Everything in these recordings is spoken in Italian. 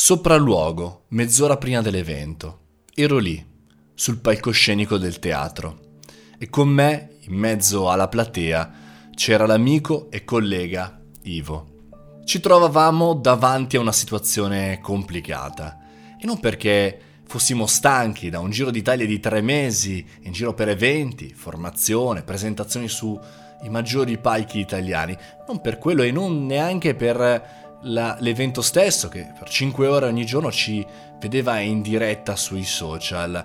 Sopralluogo, mezz'ora prima dell'evento. Ero lì, sul palcoscenico del teatro. E con me, in mezzo alla platea, c'era l'amico e collega Ivo. Ci trovavamo davanti a una situazione complicata. E non perché fossimo stanchi da un giro d'Italia di tre mesi, in giro per eventi, formazione, presentazioni sui maggiori palchi italiani. Non per quello e non neanche per la, l'evento stesso, che per 5 ore ogni giorno ci vedeva in diretta sui social,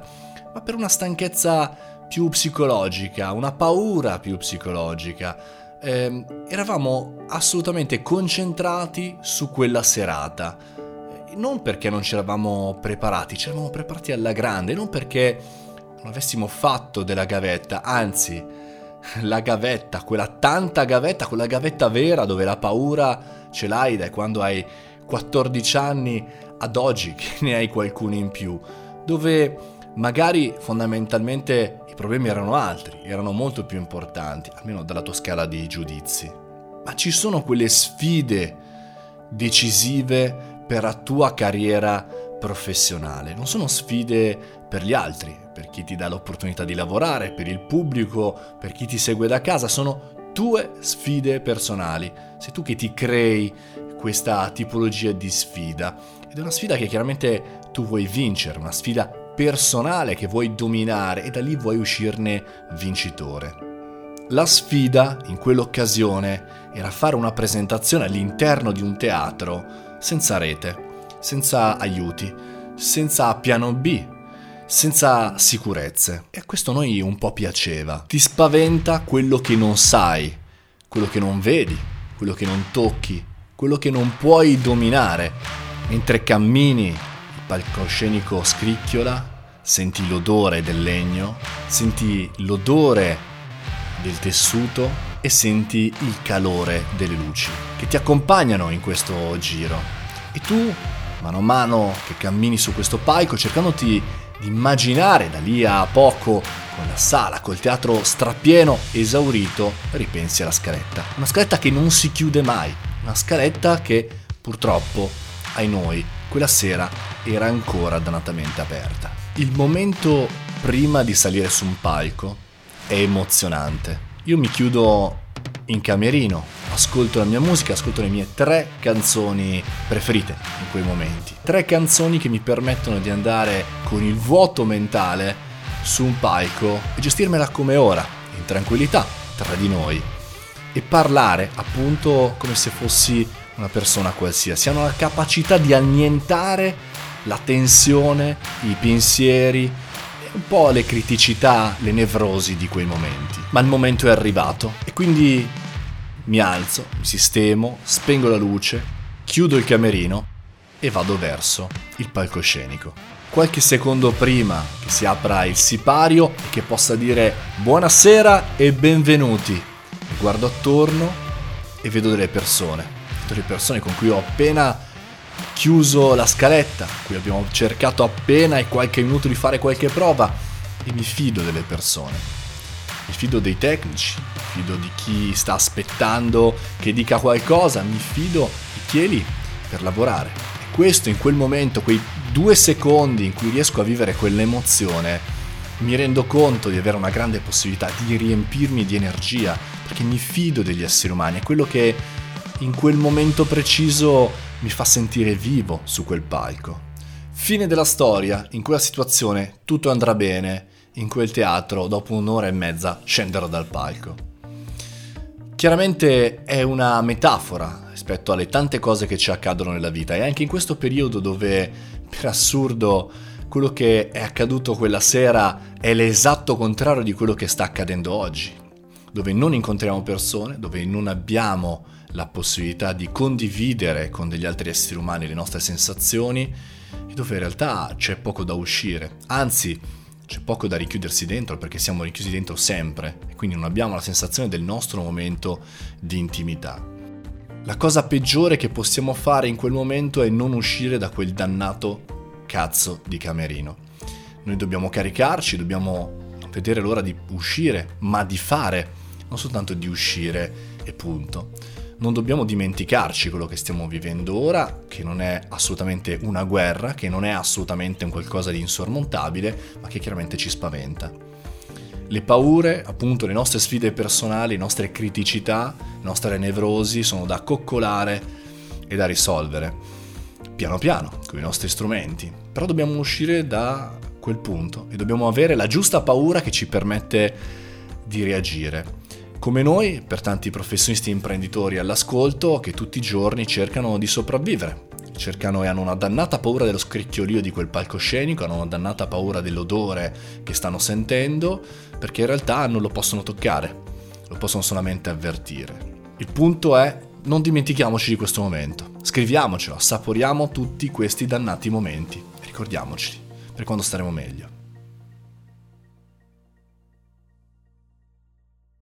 ma per una stanchezza più psicologica, una paura più psicologica. Eh, eravamo assolutamente concentrati su quella serata. Non perché non ci eravamo preparati, ci eravamo preparati alla grande, non perché non avessimo fatto della gavetta, anzi, la gavetta, quella tanta gavetta, quella gavetta vera dove la paura ce l'hai da quando hai 14 anni ad oggi che ne hai qualcuno in più, dove magari fondamentalmente i problemi erano altri, erano molto più importanti, almeno dalla tua scala di giudizi. Ma ci sono quelle sfide decisive per la tua carriera professionale, non sono sfide per gli altri, per chi ti dà l'opportunità di lavorare, per il pubblico, per chi ti segue da casa, sono tue sfide personali. Sei tu che ti crei questa tipologia di sfida. Ed è una sfida che chiaramente tu vuoi vincere, una sfida personale che vuoi dominare e da lì vuoi uscirne vincitore. La sfida in quell'occasione era fare una presentazione all'interno di un teatro senza rete, senza aiuti, senza piano B, senza sicurezze. E a questo a noi un po' piaceva. Ti spaventa quello che non sai, quello che non vedi, quello che non tocchi, quello che non puoi dominare. Mentre cammini, il palcoscenico scricchiola, senti l'odore del legno, senti l'odore del tessuto e senti il calore delle luci che ti accompagnano in questo giro. E tu, mano a mano che cammini su questo palco, cercandoti di immaginare da lì a poco con la sala, col teatro strapieno, esaurito, ripensi alla scaletta. Una scaletta che non si chiude mai, una scaletta che purtroppo, ai noi, quella sera era ancora dannatamente aperta. Il momento prima di salire su un palco è emozionante. Io mi chiudo in camerino, ascolto la mia musica, ascolto le mie tre canzoni preferite in quei momenti. Tre canzoni che mi permettono di andare con il vuoto mentale su un palco e gestirmela come ora, in tranquillità, tra di noi. E parlare appunto come se fossi una persona qualsiasi. Hanno la capacità di annientare la tensione, i pensieri, un po' le criticità, le nevrosi di quei momenti. Ma il momento è arrivato e quindi mi alzo, mi sistemo, spengo la luce, chiudo il camerino e vado verso il palcoscenico. Qualche secondo prima che si apra il sipario e che possa dire buonasera e benvenuti, guardo attorno e vedo delle persone, delle persone con cui ho appena chiuso la scaletta, cui abbiamo cercato appena e qualche minuto di fare qualche prova e mi fido delle persone mi fido dei tecnici, mi fido di chi sta aspettando che dica qualcosa, mi fido di chi è lì per lavorare. E questo in quel momento, quei due secondi in cui riesco a vivere quell'emozione, mi rendo conto di avere una grande possibilità di riempirmi di energia, perché mi fido degli esseri umani, è quello che in quel momento preciso mi fa sentire vivo su quel palco. Fine della storia, in quella situazione tutto andrà bene, in quel teatro dopo un'ora e mezza scenderò dal palco. Chiaramente è una metafora rispetto alle tante cose che ci accadono nella vita e anche in questo periodo dove per assurdo quello che è accaduto quella sera è l'esatto contrario di quello che sta accadendo oggi, dove non incontriamo persone, dove non abbiamo la possibilità di condividere con degli altri esseri umani le nostre sensazioni e dove in realtà c'è poco da uscire, anzi c'è poco da richiudersi dentro perché siamo richiusi dentro sempre e quindi non abbiamo la sensazione del nostro momento di intimità. La cosa peggiore che possiamo fare in quel momento è non uscire da quel dannato cazzo di camerino. Noi dobbiamo caricarci, dobbiamo vedere l'ora di uscire, ma di fare, non soltanto di uscire e punto. Non dobbiamo dimenticarci quello che stiamo vivendo ora, che non è assolutamente una guerra, che non è assolutamente un qualcosa di insormontabile, ma che chiaramente ci spaventa. Le paure, appunto, le nostre sfide personali, le nostre criticità, le nostre nevrosi sono da coccolare e da risolvere, piano piano, con i nostri strumenti. Però dobbiamo uscire da quel punto e dobbiamo avere la giusta paura che ci permette di reagire come noi, per tanti professionisti e imprenditori all'ascolto che tutti i giorni cercano di sopravvivere, cercano e hanno una dannata paura dello scricchiolio di quel palcoscenico, hanno una dannata paura dell'odore che stanno sentendo, perché in realtà non lo possono toccare, lo possono solamente avvertire. Il punto è non dimentichiamoci di questo momento, scriviamocelo, assaporiamo tutti questi dannati momenti, ricordiamoceli per quando staremo meglio.